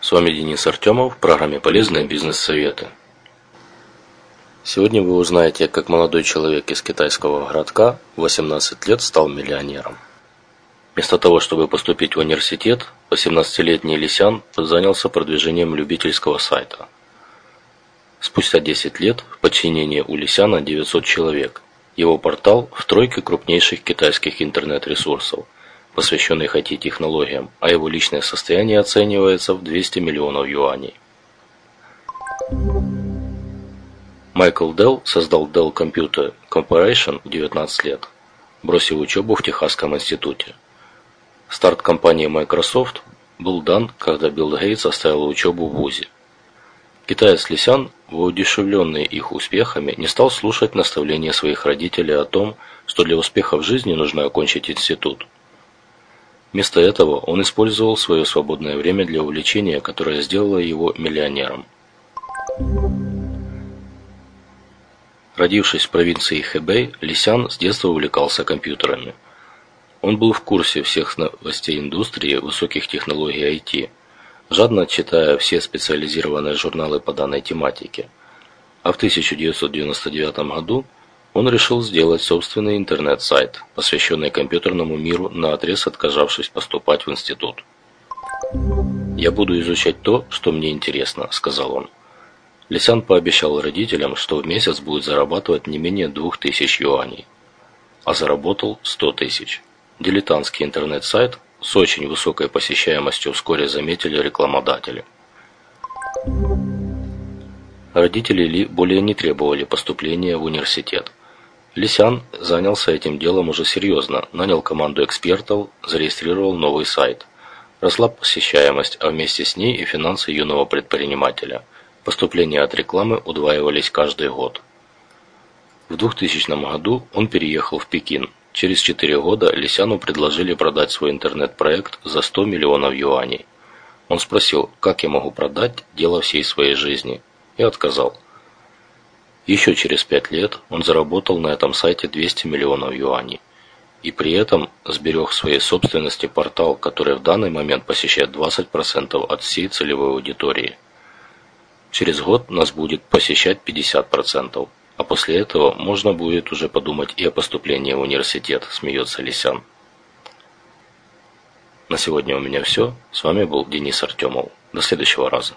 С вами Денис Артемов в программе «Полезные бизнес-советы». Сегодня вы узнаете, как молодой человек из китайского городка в 18 лет стал миллионером. Вместо того, чтобы поступить в университет, 18-летний Лисян занялся продвижением любительского сайта. Спустя 10 лет в подчинении у Лисяна 900 человек. Его портал в тройке крупнейших китайских интернет-ресурсов – посвященных IT-технологиям, а его личное состояние оценивается в 200 миллионов юаней. Майкл Делл создал Dell Computer Corporation в 19 лет, бросив учебу в Техасском институте. Старт компании Microsoft был дан, когда Билл Гейтс оставил учебу в ВУЗе. Китаец Лисян, воодушевленный их успехами, не стал слушать наставления своих родителей о том, что для успеха в жизни нужно окончить институт – Вместо этого он использовал свое свободное время для увлечения, которое сделало его миллионером. Родившись в провинции Хэбэй, Лисян с детства увлекался компьютерами. Он был в курсе всех новостей индустрии высоких технологий IT, жадно читая все специализированные журналы по данной тематике. А в 1999 году он решил сделать собственный интернет-сайт, посвященный компьютерному миру, на отрез отказавшись поступать в институт. «Я буду изучать то, что мне интересно», – сказал он. Лисян пообещал родителям, что в месяц будет зарабатывать не менее двух тысяч юаней. А заработал сто тысяч. Дилетантский интернет-сайт с очень высокой посещаемостью вскоре заметили рекламодатели. Родители Ли более не требовали поступления в университет. Лисян занялся этим делом уже серьезно, нанял команду экспертов, зарегистрировал новый сайт. Росла посещаемость, а вместе с ней и финансы юного предпринимателя. Поступления от рекламы удваивались каждый год. В 2000 году он переехал в Пекин. Через 4 года Лисяну предложили продать свой интернет-проект за 100 миллионов юаней. Он спросил, как я могу продать дело всей своей жизни, и отказал – еще через пять лет он заработал на этом сайте 200 миллионов юаней. И при этом сберег в своей собственности портал, который в данный момент посещает 20% от всей целевой аудитории. Через год нас будет посещать 50%, а после этого можно будет уже подумать и о поступлении в университет, смеется Лисян. На сегодня у меня все. С вами был Денис Артемов. До следующего раза.